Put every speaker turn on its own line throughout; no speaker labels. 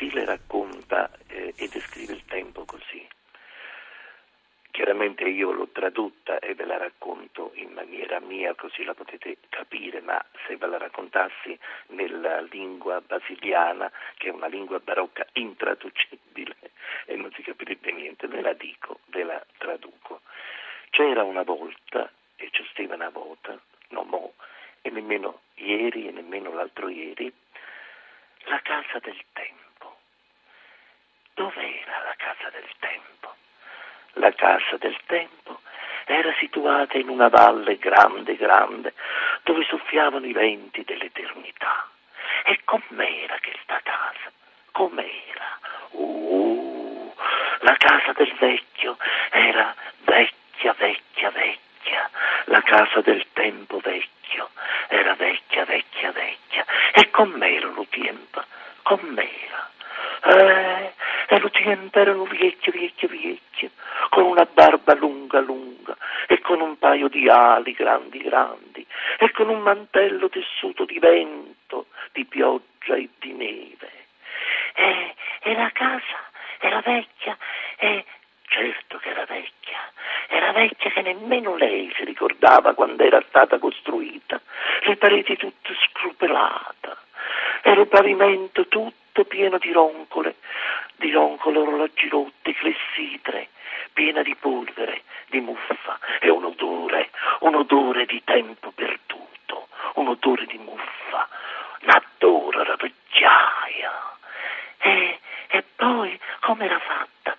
Basile racconta eh, e descrive il tempo così. Chiaramente io l'ho tradotta e ve la racconto in maniera mia così la potete capire, ma se ve la raccontassi nella lingua basiliana, che è una lingua barocca intraducibile e non si capirebbe niente, ve la dico, ve la traduco. C'era una volta, e c'è stata una volta, non mo, e nemmeno ieri e nemmeno l'altro ieri, la casa del. Dov'era la casa del tempo? La casa del tempo era situata in una valle grande, grande, dove soffiavano i venti dell'eternità. E com'era questa casa? Com'era? Uh, la casa del vecchio era vecchia, vecchia, vecchia. La casa del tempo vecchio era vecchia, vecchia, vecchia. E com'era lo tempo? Com'era? Eh, tempo erano vecchio, vecchio, vecchio con una barba lunga lunga e con un paio di ali grandi grandi e con un mantello tessuto di vento, di pioggia e di neve. E, e la casa era vecchia e certo che era vecchia, era vecchia che nemmeno lei si ricordava quando era stata costruita, le pareti tutte scrupolate e il pavimento tutto pieno di roncole, di roncole orologi rotti, clessidre, piena di polvere, di muffa e un odore, un odore di tempo perduto, un odore di muffa, un'odore da vecchiaia. E, e poi come era fatta?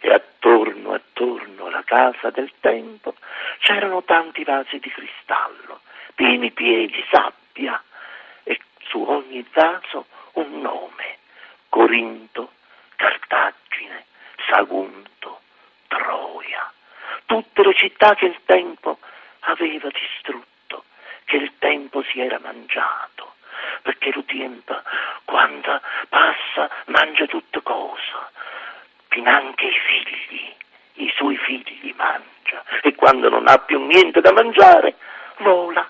E attorno, attorno alla casa del tempo c'erano tanti vasi di cristallo, pieni pieni di sabbia, e su ogni vaso un nome, Corinto, Sagunto, Troia, tutte le città che il tempo aveva distrutto, che il tempo si era mangiato, perché lo tempo quando passa mangia tutte cose, finanche i figli, i suoi figli mangia e quando non ha più niente da mangiare vola,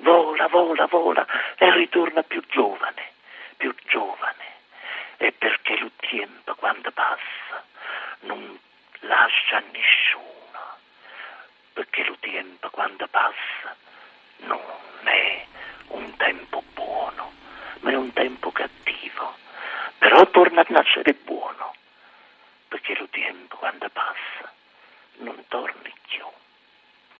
vola, vola, vola e ritorna più giovane, più giovane. E perché lo tempo quando passa non lascia a nessuno, perché lo tempo quando passa non è un tempo buono, ma è un tempo cattivo, però torna a nascere buono